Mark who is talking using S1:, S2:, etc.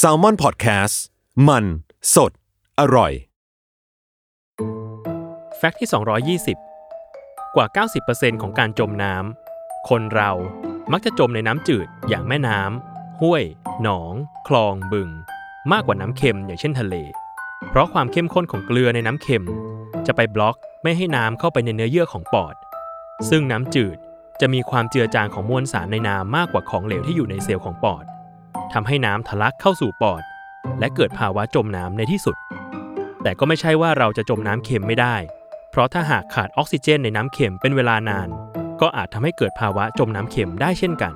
S1: s a l ม o n PODCAST มัน สด อร่อย
S2: แฟกต์ที่ 220 กว่า 90%ของการจมน้ำคนเรามักจะจมในน้ำจืดอย่างแม่น้ำห้วย หนอง คลอง บึง มากกว่าน้ำเค็มอย่างเช่นทะเล เพราะความเข้มข้นของเกลือในน้ำเค็ม จะไปบล็อกไม่ให้น้ำเข้าไปในเนื้อเยื่อของปอด ซึ่งน้ำจืดจะมีความเจือจางของมวลสารในน้ำมากกว่าของเหลวที่อยู่ในเซลล์ของปอด ทำให้น้ำทะลักเข้าสู่ปอด และเกิดภาวะจมน้ำในที่สุด แต่ก็ไม่ใช่ว่าเราจะจมน้ำเค็มไม่ได้ เพราะถ้าหากขาดออกซิเจนในน้ำเค็มเป็นเวลานาน ก็อาจทำให้เกิดภาวะจมน้ำเค็มได้เช่นกัน